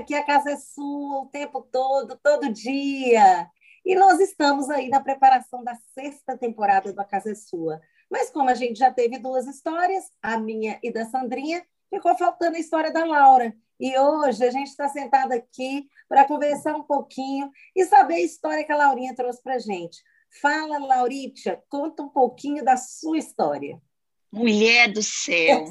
aqui a casa é sua o tempo todo, todo dia. E nós estamos aí na preparação da sexta temporada do A Casa é Sua. Mas como a gente já teve duas histórias, a minha e da Sandrinha, ficou faltando a história da Laura. E hoje a gente está sentada aqui para conversar um pouquinho e saber a história que a Laurinha trouxe para gente. Fala, Lauritia, conta um pouquinho da sua história. Mulher do céu!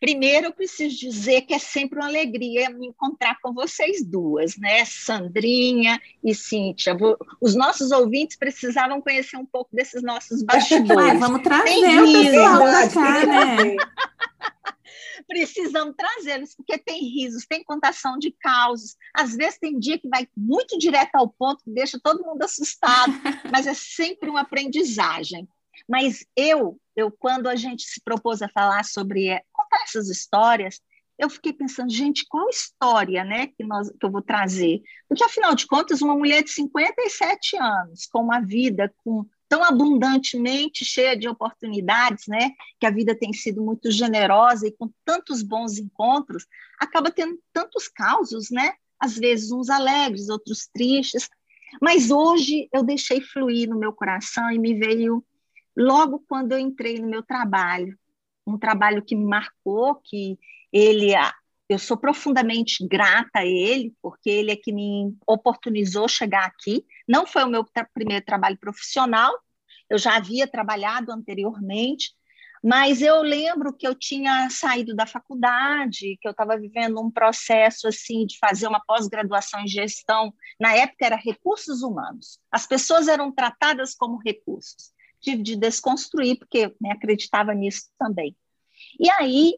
Primeiro, eu preciso dizer que é sempre uma alegria me encontrar com vocês duas, né? Sandrinha e Cíntia. Os nossos ouvintes precisavam conhecer um pouco desses nossos bastidores. Ai, vamos trazer o pessoal cá, né? precisamos trazê-los, porque tem risos, tem contação de causos. Às vezes tem dia que vai muito direto ao ponto, que deixa todo mundo assustado, mas é sempre uma aprendizagem. Mas eu, eu quando a gente se propôs a falar sobre é, contar essas histórias, eu fiquei pensando, gente, qual história, né, que, nós, que eu vou trazer? Porque, afinal de contas, uma mulher de 57 anos, com uma vida com tão abundantemente cheia de oportunidades, né, que a vida tem sido muito generosa e com tantos bons encontros, acaba tendo tantos causos, né? Às vezes uns alegres, outros tristes. Mas hoje eu deixei fluir no meu coração e me veio logo quando eu entrei no meu trabalho, um trabalho que me marcou, que ele eu sou profundamente grata a ele, porque ele é que me oportunizou chegar aqui. Não foi o meu tra primeiro trabalho profissional, eu já havia trabalhado anteriormente, mas eu lembro que eu tinha saído da faculdade, que eu estava vivendo um processo assim de fazer uma pós-graduação em gestão. Na época era recursos humanos. As pessoas eram tratadas como recursos. Tive de desconstruir porque né, acreditava nisso também. E aí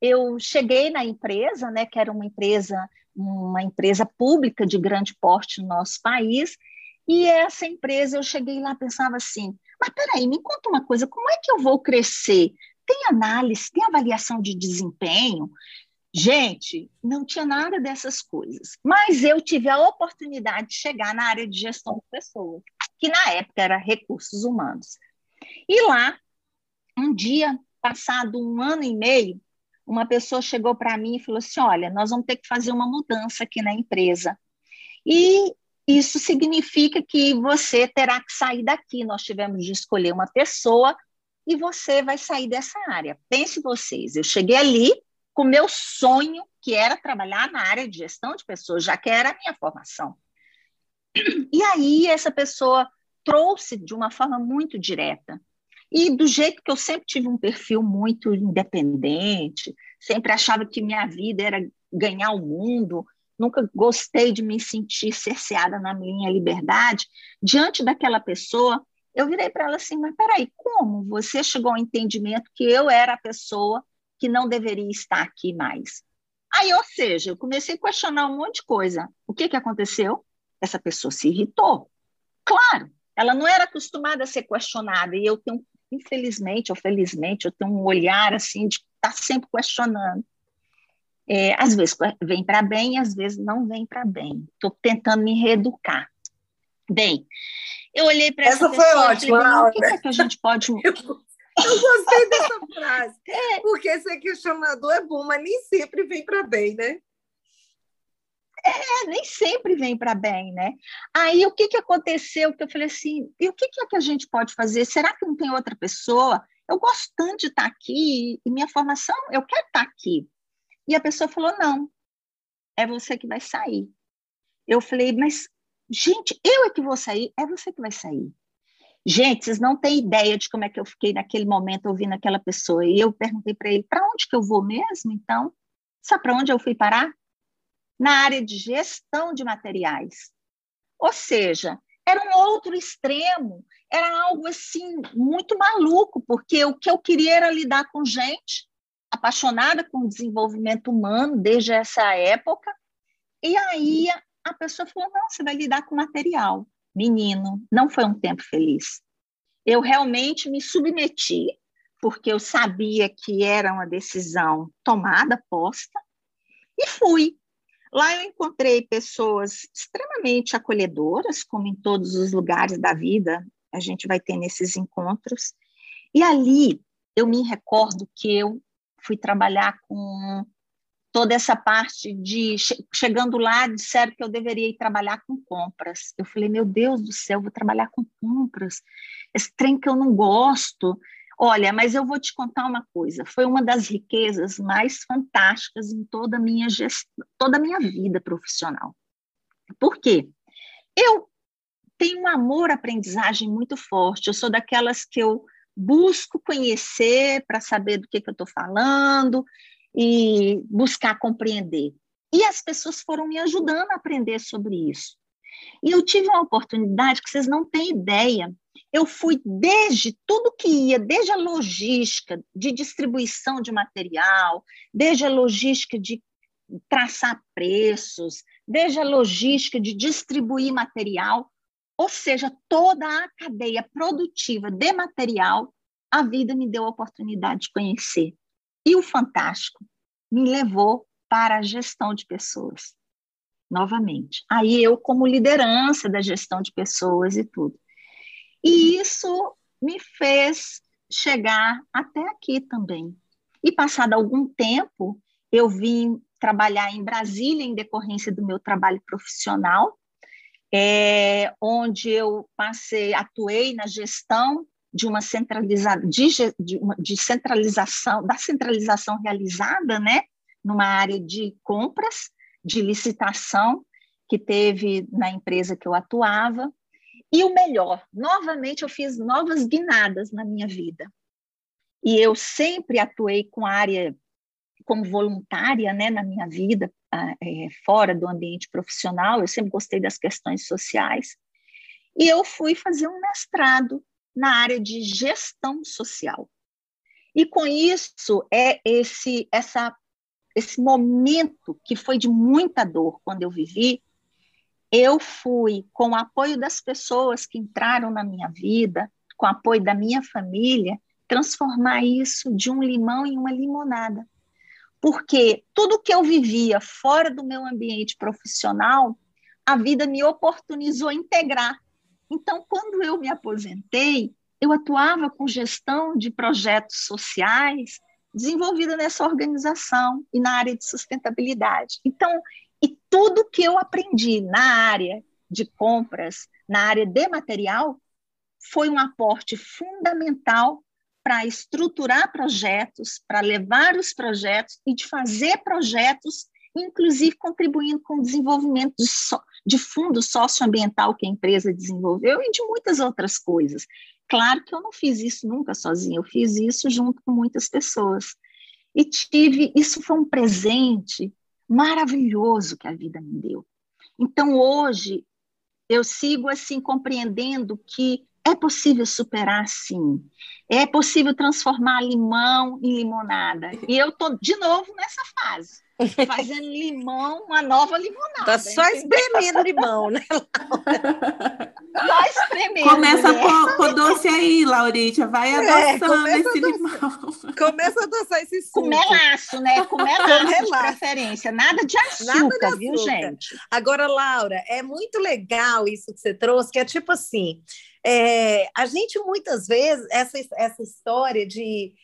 eu cheguei na empresa, né, que era uma empresa, uma empresa pública de grande porte no nosso país, e essa empresa eu cheguei lá pensava assim, mas peraí, me conta uma coisa, como é que eu vou crescer? Tem análise, tem avaliação de desempenho? Gente, não tinha nada dessas coisas, mas eu tive a oportunidade de chegar na área de gestão de pessoas, que na época era recursos humanos. E lá, um dia, passado um ano e meio, uma pessoa chegou para mim e falou assim: Olha, nós vamos ter que fazer uma mudança aqui na empresa. E isso significa que você terá que sair daqui. Nós tivemos de escolher uma pessoa e você vai sair dessa área. Pense vocês, eu cheguei ali com meu sonho, que era trabalhar na área de gestão de pessoas, já que era a minha formação. E aí essa pessoa trouxe de uma forma muito direta. E do jeito que eu sempre tive um perfil muito independente, sempre achava que minha vida era ganhar o mundo, nunca gostei de me sentir cerceada na minha liberdade. Diante daquela pessoa, eu virei para ela assim: mas peraí, como você chegou ao entendimento que eu era a pessoa que não deveria estar aqui mais? Aí, ou seja, eu comecei a questionar um monte de coisa. O que, que aconteceu? Essa pessoa se irritou. Claro, ela não era acostumada a ser questionada, e eu tenho infelizmente ou felizmente, eu tenho um olhar assim de estar tá sempre questionando. É, às vezes vem para bem, às vezes não vem para bem. Estou tentando me reeducar. Bem, eu olhei para essa, essa foi ótima, falei, o que, é que a gente pode eu gostei dessa frase, é. porque ser questionador é bom, mas nem sempre vem para bem, né? É, nem sempre vem para bem, né? Aí o que, que aconteceu? Que eu falei assim, e o que, que é que a gente pode fazer? Será que não tem outra pessoa? Eu gosto tanto de estar aqui, e minha formação, eu quero estar aqui. E a pessoa falou: não, é você que vai sair. Eu falei, mas, gente, eu é que vou sair, é você que vai sair. Gente, vocês não têm ideia de como é que eu fiquei naquele momento ouvindo aquela pessoa. E eu perguntei para ele: para onde que eu vou mesmo, então? Sabe para onde eu fui parar? Na área de gestão de materiais. Ou seja, era um outro extremo, era algo assim muito maluco, porque o que eu queria era lidar com gente apaixonada com o desenvolvimento humano desde essa época. E aí a pessoa falou: "Não, você vai lidar com material". Menino, não foi um tempo feliz. Eu realmente me submeti, porque eu sabia que era uma decisão tomada, posta, e fui. Lá eu encontrei pessoas extremamente acolhedoras, como em todos os lugares da vida a gente vai ter nesses encontros. E ali eu me recordo que eu fui trabalhar com toda essa parte de chegando lá, disseram que eu deveria ir trabalhar com compras. Eu falei, meu Deus do céu, vou trabalhar com compras. Esse trem que eu não gosto. Olha, mas eu vou te contar uma coisa. Foi uma das riquezas mais fantásticas em toda a minha toda a minha vida profissional. Por quê? Eu tenho um amor à aprendizagem muito forte. Eu sou daquelas que eu busco conhecer para saber do que, que eu estou falando e buscar compreender. E as pessoas foram me ajudando a aprender sobre isso. E eu tive uma oportunidade que vocês não têm ideia. Eu fui desde tudo que ia, desde a logística de distribuição de material, desde a logística de traçar preços, desde a logística de distribuir material, ou seja, toda a cadeia produtiva de material, a vida me deu a oportunidade de conhecer. E o fantástico me levou para a gestão de pessoas, novamente. Aí eu, como liderança da gestão de pessoas e tudo. E isso me fez chegar até aqui também. E passado algum tempo, eu vim trabalhar em Brasília em decorrência do meu trabalho profissional, é, onde eu passei, atuei na gestão de uma centralizada de, de, de centralização da centralização realizada, né, numa área de compras, de licitação que teve na empresa que eu atuava. E o melhor, novamente eu fiz novas guinadas na minha vida. E eu sempre atuei com a área como voluntária, né, na minha vida, é, fora do ambiente profissional. Eu sempre gostei das questões sociais. E eu fui fazer um mestrado na área de gestão social. E com isso é esse essa esse momento que foi de muita dor quando eu vivi, eu fui com o apoio das pessoas que entraram na minha vida, com o apoio da minha família, transformar isso de um limão em uma limonada. Porque tudo que eu vivia fora do meu ambiente profissional, a vida me oportunizou integrar então, quando eu me aposentei, eu atuava com gestão de projetos sociais desenvolvida nessa organização e na área de sustentabilidade. Então, e tudo que eu aprendi na área de compras, na área de material, foi um aporte fundamental para estruturar projetos, para levar os projetos e de fazer projetos inclusive contribuindo com o desenvolvimento de, so, de fundo socioambiental que a empresa desenvolveu e de muitas outras coisas. Claro que eu não fiz isso nunca sozinha, eu fiz isso junto com muitas pessoas. E tive, isso foi um presente maravilhoso que a vida me deu. Então, hoje, eu sigo assim compreendendo que é possível superar, sim. É possível transformar limão em limonada. E eu estou, de novo, nessa fase fazendo limão, uma nova limonada. Tá só espremendo limão, né, Laura? Só espremendo. Começa né? a pôr doce aí, Laurita. Vai é, adoçando é, esse limão. Começa a adoçar esse suco. Com melaço, né? Com melaço, de preferência. Nada de açúcar, Nada de açúcar, viu, gente? Agora, Laura, é muito legal isso que você trouxe, que é tipo assim, é, a gente muitas vezes, essa, essa história de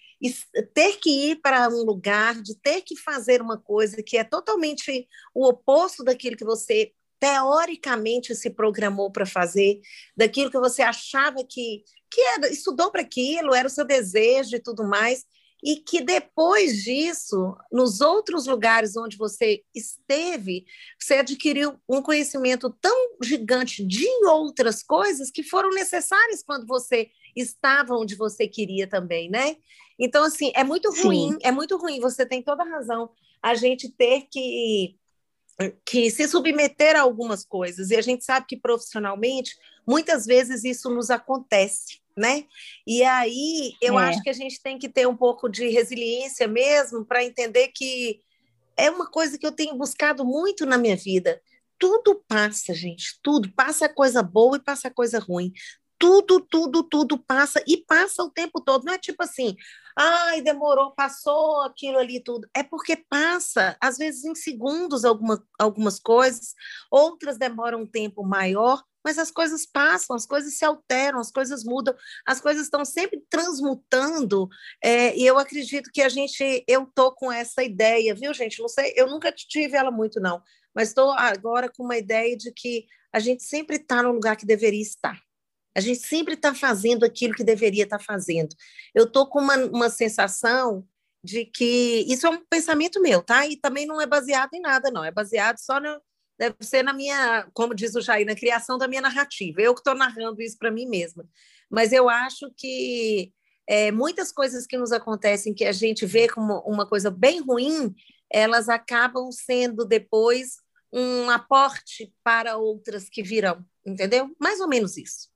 ter que ir para um lugar, de ter que fazer uma coisa que é totalmente o oposto daquilo que você teoricamente se programou para fazer, daquilo que você achava que, que era, estudou para aquilo, era o seu desejo e tudo mais, e que depois disso, nos outros lugares onde você esteve, você adquiriu um conhecimento tão gigante de outras coisas que foram necessárias quando você estava onde você queria também, né? Então, assim, é muito ruim, Sim. é muito ruim, você tem toda a razão, a gente ter que, que se submeter a algumas coisas, e a gente sabe que profissionalmente, muitas vezes isso nos acontece, né? E aí, eu é. acho que a gente tem que ter um pouco de resiliência mesmo para entender que é uma coisa que eu tenho buscado muito na minha vida. Tudo passa, gente, tudo. Passa coisa boa e passa coisa ruim tudo, tudo, tudo passa e passa o tempo todo. Não é tipo assim, ai, demorou, passou aquilo ali tudo. É porque passa, às vezes em segundos, alguma, algumas coisas, outras demoram um tempo maior, mas as coisas passam, as coisas se alteram, as coisas mudam, as coisas estão sempre transmutando, é, e eu acredito que a gente, eu tô com essa ideia, viu, gente? Não sei, eu nunca tive ela muito, não, mas estou agora com uma ideia de que a gente sempre está no lugar que deveria estar. A gente sempre está fazendo aquilo que deveria estar tá fazendo. Eu estou com uma, uma sensação de que isso é um pensamento meu, tá? E também não é baseado em nada, não. É baseado só no, deve ser na minha, como diz o Jair, na criação da minha narrativa. Eu que estou narrando isso para mim mesma. Mas eu acho que é, muitas coisas que nos acontecem que a gente vê como uma coisa bem ruim, elas acabam sendo depois um aporte para outras que virão, entendeu? Mais ou menos isso.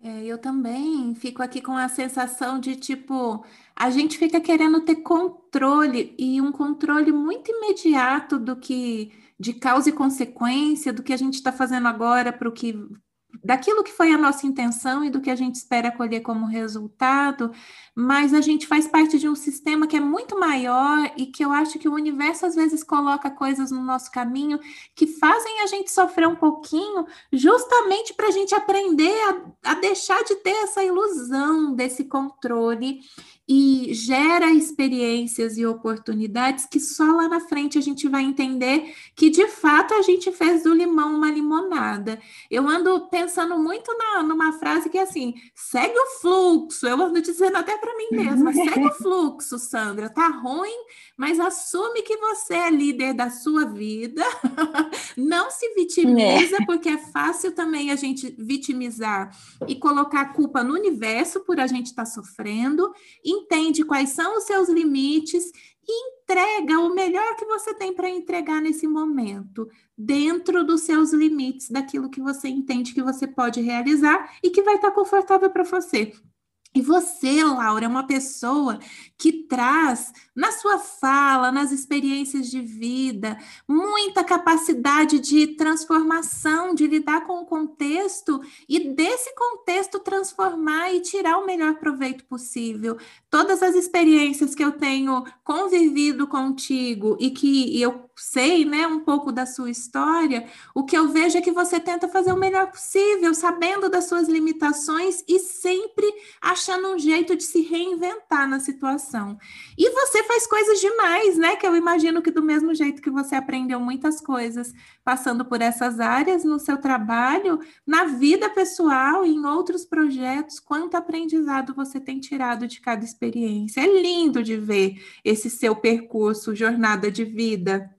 É, eu também fico aqui com a sensação de tipo, a gente fica querendo ter controle e um controle muito imediato do que de causa e consequência, do que a gente está fazendo agora para o que daquilo que foi a nossa intenção e do que a gente espera colher como resultado, mas a gente faz parte de um sistema que é muito maior e que eu acho que o universo às vezes coloca coisas no nosso caminho que fazem a gente sofrer um pouquinho, justamente para a gente aprender a, a deixar de ter essa ilusão desse controle e gera experiências e oportunidades que só lá na frente a gente vai entender que de fato a gente fez do limão uma limonada. Eu ando pensando muito na, numa frase que é assim: segue o fluxo. Eu ando dizendo até para mim mesma: segue o fluxo, Sandra. Tá ruim, mas assume que você é líder da sua vida. Não se vitimiza, é. porque é fácil também a gente vitimizar e colocar a culpa no universo por a gente estar tá sofrendo. Entende quais são os seus limites e entrega o melhor que você tem para entregar nesse momento, dentro dos seus limites, daquilo que você entende que você pode realizar e que vai estar confortável para você. E você, Laura, é uma pessoa que traz na sua fala, nas experiências de vida, muita capacidade de transformação, de lidar com o contexto e desse contexto transformar e tirar o melhor proveito possível. Todas as experiências que eu tenho convivido contigo e que eu sei, né, um pouco da sua história, o que eu vejo é que você tenta fazer o melhor possível, sabendo das suas limitações e sempre achando um jeito de se reinventar na situação. E você faz coisas demais, né? Que eu imagino que do mesmo jeito que você aprendeu muitas coisas passando por essas áreas no seu trabalho, na vida pessoal e em outros projetos, quanto aprendizado você tem tirado de cada experiência. É lindo de ver esse seu percurso, jornada de vida.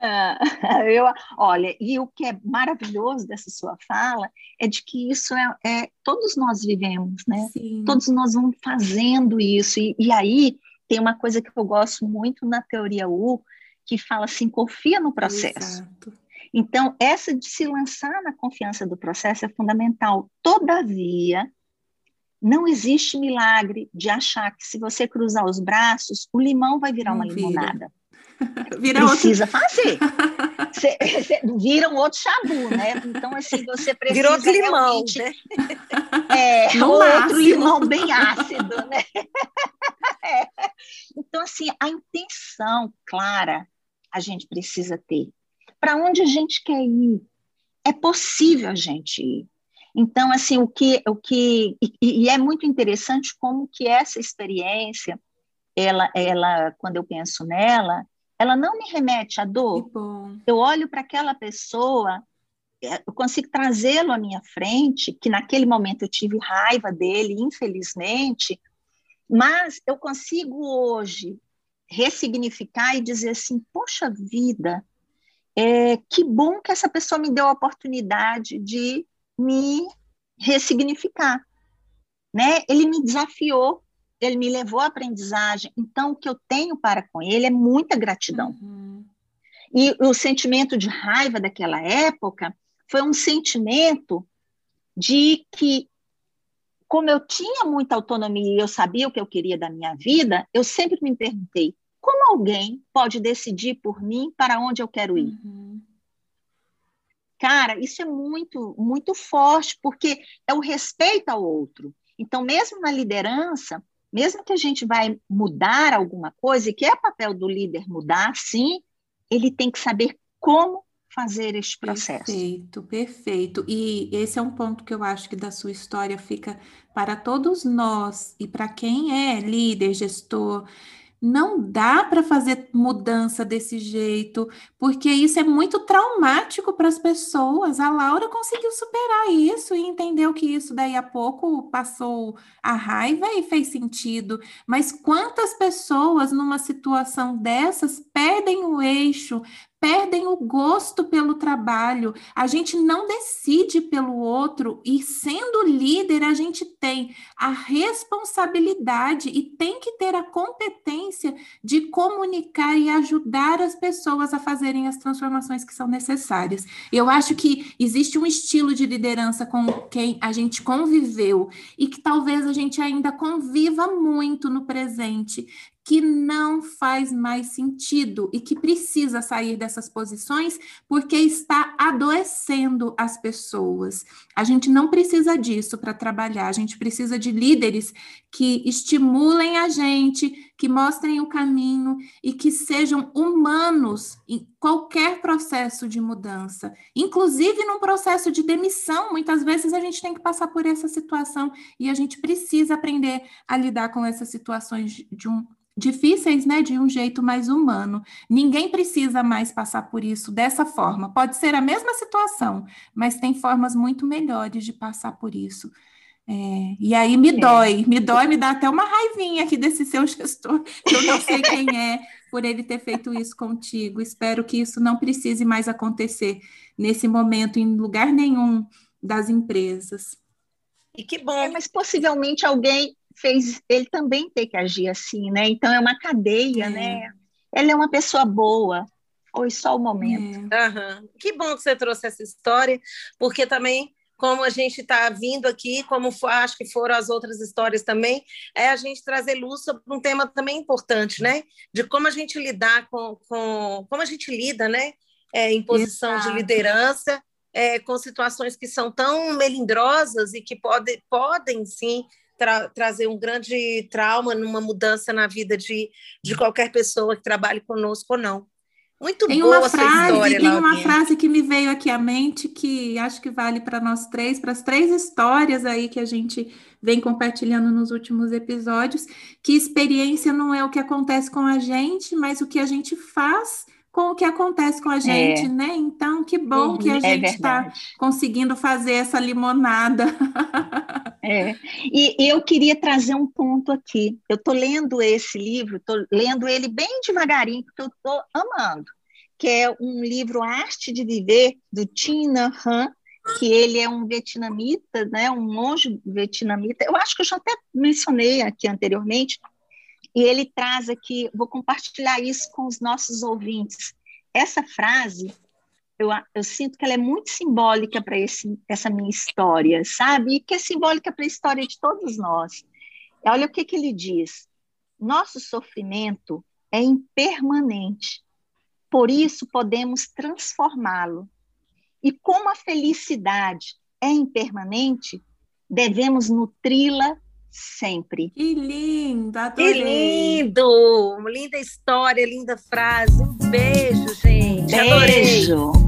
Ah, eu, olha, e o que é maravilhoso dessa sua fala é de que isso é, é todos nós vivemos, né? Sim. Todos nós vamos fazendo isso. E, e, aí tem uma coisa que eu gosto muito na teoria U, que fala assim: confia no processo. Exato. Então, essa de se lançar na confiança do processo é fundamental. Todavia, não existe milagre de achar que se você cruzar os braços, o limão vai virar não uma vira. limonada. Vira precisa outro... fazer. Cê, cê, vira um outro chabu, né? Então, assim, você precisa. Virou outro limão, né? É, no outro limão bem ácido, né? É. Então, assim, a intenção clara a gente precisa ter. Para onde a gente quer ir? É possível a gente ir. Então, assim, o que, o que e, e é muito interessante como que essa experiência, ela, ela, quando eu penso nela, ela não me remete à dor. Eu olho para aquela pessoa, é, eu consigo trazê-lo à minha frente, que naquele momento eu tive raiva dele, infelizmente, mas eu consigo hoje ressignificar e dizer assim: poxa vida, é, que bom que essa pessoa me deu a oportunidade de me ressignificar. Né? Ele me desafiou ele me levou à aprendizagem. Então, o que eu tenho para com ele é muita gratidão. Uhum. E o sentimento de raiva daquela época foi um sentimento de que, como eu tinha muita autonomia e eu sabia o que eu queria da minha vida, eu sempre me perguntei: como alguém pode decidir por mim para onde eu quero ir? Uhum. Cara, isso é muito, muito forte, porque é o respeito ao outro. Então, mesmo na liderança, mesmo que a gente vai mudar alguma coisa, e que é papel do líder mudar, sim, ele tem que saber como fazer este processo. Perfeito, perfeito. E esse é um ponto que eu acho que da sua história fica para todos nós e para quem é líder, gestor, não dá para fazer mudança desse jeito, porque isso é muito traumático para as pessoas. A Laura conseguiu superar isso e entendeu que isso daí a pouco passou a raiva e fez sentido. Mas quantas pessoas numa situação dessas perdem o eixo, perdem o gosto pelo trabalho, a gente não decide pelo outro e sendo líder a gente tem a responsabilidade e tem que ter a competência de comunicar e ajudar as pessoas a fazerem as transformações que são necessárias. Eu acho que existe um estilo de liderança com quem a gente conviveu e que talvez a gente ainda conviva muito no presente, que não faz mais sentido e que precisa sair dessas posições porque está adoecendo as pessoas. A gente não precisa disso para trabalhar, a gente precisa de líderes que estimulem a gente, que mostrem o caminho e que sejam humanos em qualquer processo de mudança, inclusive num processo de demissão. Muitas vezes a gente tem que passar por essa situação e a gente precisa aprender a lidar com essas situações de um difíceis, né, de um jeito mais humano. Ninguém precisa mais passar por isso dessa forma. Pode ser a mesma situação, mas tem formas muito melhores de passar por isso. É, e aí me é. dói, me dói, me dá até uma raivinha aqui desse seu gestor, que eu não sei quem é, por ele ter feito isso contigo. Espero que isso não precise mais acontecer nesse momento em lugar nenhum das empresas. E que bom. É, mas possivelmente alguém fez ele também ter que agir assim, né? Então é uma cadeia, é. né? Ela é uma pessoa boa. Foi só o momento. É. Uhum. Que bom que você trouxe essa história, porque também como a gente está vindo aqui, como acho que foram as outras histórias também, é a gente trazer luz sobre um tema também importante, né? De como a gente lidar com, com como a gente lida, né? É, em posição Exato. de liderança, é, com situações que são tão melindrosas e que pode, podem sim tra trazer um grande trauma numa mudança na vida de, de qualquer pessoa que trabalhe conosco ou não. Muito tem boa uma frase, história, Tem uma frase que me veio aqui à mente que acho que vale para nós três, para as três histórias aí que a gente vem compartilhando nos últimos episódios, que experiência não é o que acontece com a gente, mas o que a gente faz com o que acontece com a gente, é. né? Então, que bom uhum, que a é gente está conseguindo fazer essa limonada. é. E, e, eu queria trazer um ponto aqui. Eu estou lendo esse livro, estou lendo ele bem devagarinho, porque eu estou amando, que é um livro Arte de Viver, do Tina Han, que ele é um vietnamita, né, um monge vietnamita. Eu acho que eu já até mencionei aqui anteriormente, e ele traz aqui, vou compartilhar isso com os nossos ouvintes. Essa frase, eu, eu sinto que ela é muito simbólica para essa minha história, sabe? E que é simbólica para a história de todos nós. Olha o que, que ele diz: nosso sofrimento é impermanente, por isso podemos transformá-lo. E como a felicidade é impermanente, devemos nutri-la sempre. Que lindo, adorei. Que lindo! Linda história, linda frase. Um beijo, gente. Beijo. Adorei.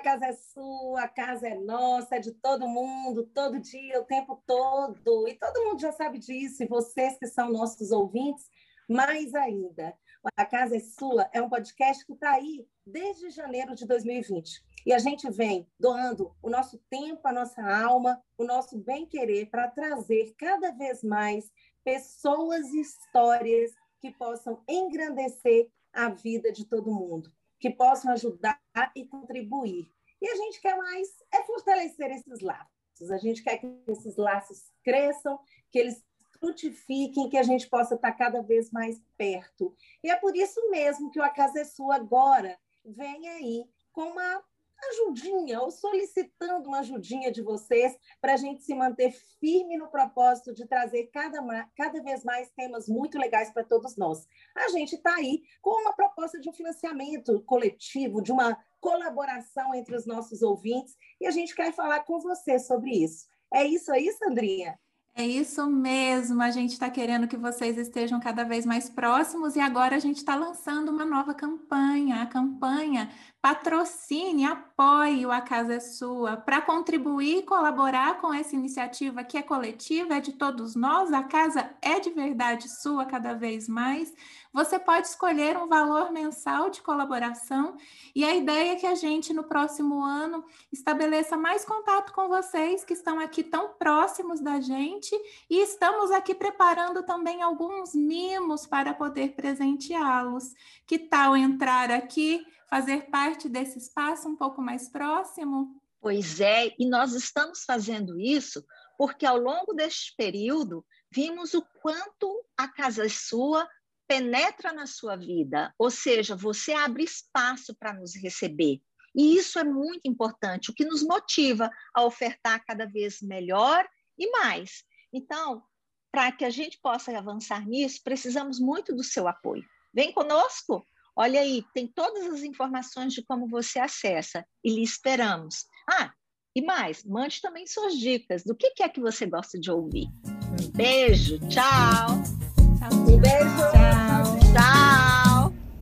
Casa é sua, a casa é nossa, é de todo mundo, todo dia, o tempo todo. E todo mundo já sabe disso, e vocês que são nossos ouvintes, mais ainda. A Casa é Sua é um podcast que está aí desde janeiro de 2020. E a gente vem doando o nosso tempo, a nossa alma, o nosso bem-querer para trazer cada vez mais pessoas e histórias que possam engrandecer a vida de todo mundo, que possam ajudar e contribuir e a gente quer mais é fortalecer esses laços. A gente quer que esses laços cresçam, que eles frutifiquem, que a gente possa estar cada vez mais perto. E é por isso mesmo que o A Casa é Sua agora vem aí com uma ajudinha, ou solicitando uma ajudinha de vocês para a gente se manter firme no propósito de trazer cada, cada vez mais temas muito legais para todos nós. A gente está aí com uma proposta de um financiamento coletivo, de uma colaboração entre os nossos ouvintes, e a gente quer falar com você sobre isso. É isso aí, Sandrinha? É isso mesmo, a gente está querendo que vocês estejam cada vez mais próximos e agora a gente está lançando uma nova campanha, a campanha Patrocine, o A Casa é Sua, para contribuir e colaborar com essa iniciativa que é coletiva, é de todos nós, a casa é de verdade sua cada vez mais. Você pode escolher um valor mensal de colaboração e a ideia é que a gente, no próximo ano, estabeleça mais contato com vocês que estão aqui tão próximos da gente e estamos aqui preparando também alguns mimos para poder presenteá-los. Que tal entrar aqui, fazer parte desse espaço um pouco mais próximo? Pois é, e nós estamos fazendo isso porque ao longo deste período vimos o quanto a casa sua penetra na sua vida, ou seja, você abre espaço para nos receber. E isso é muito importante, o que nos motiva a ofertar cada vez melhor e mais. Então, para que a gente possa avançar nisso, precisamos muito do seu apoio. Vem conosco? Olha aí, tem todas as informações de como você acessa e lhe esperamos. Ah, e mais, mande também suas dicas do que é que você gosta de ouvir. Um beijo, tchau! Um beijo. Tchau. Tchau.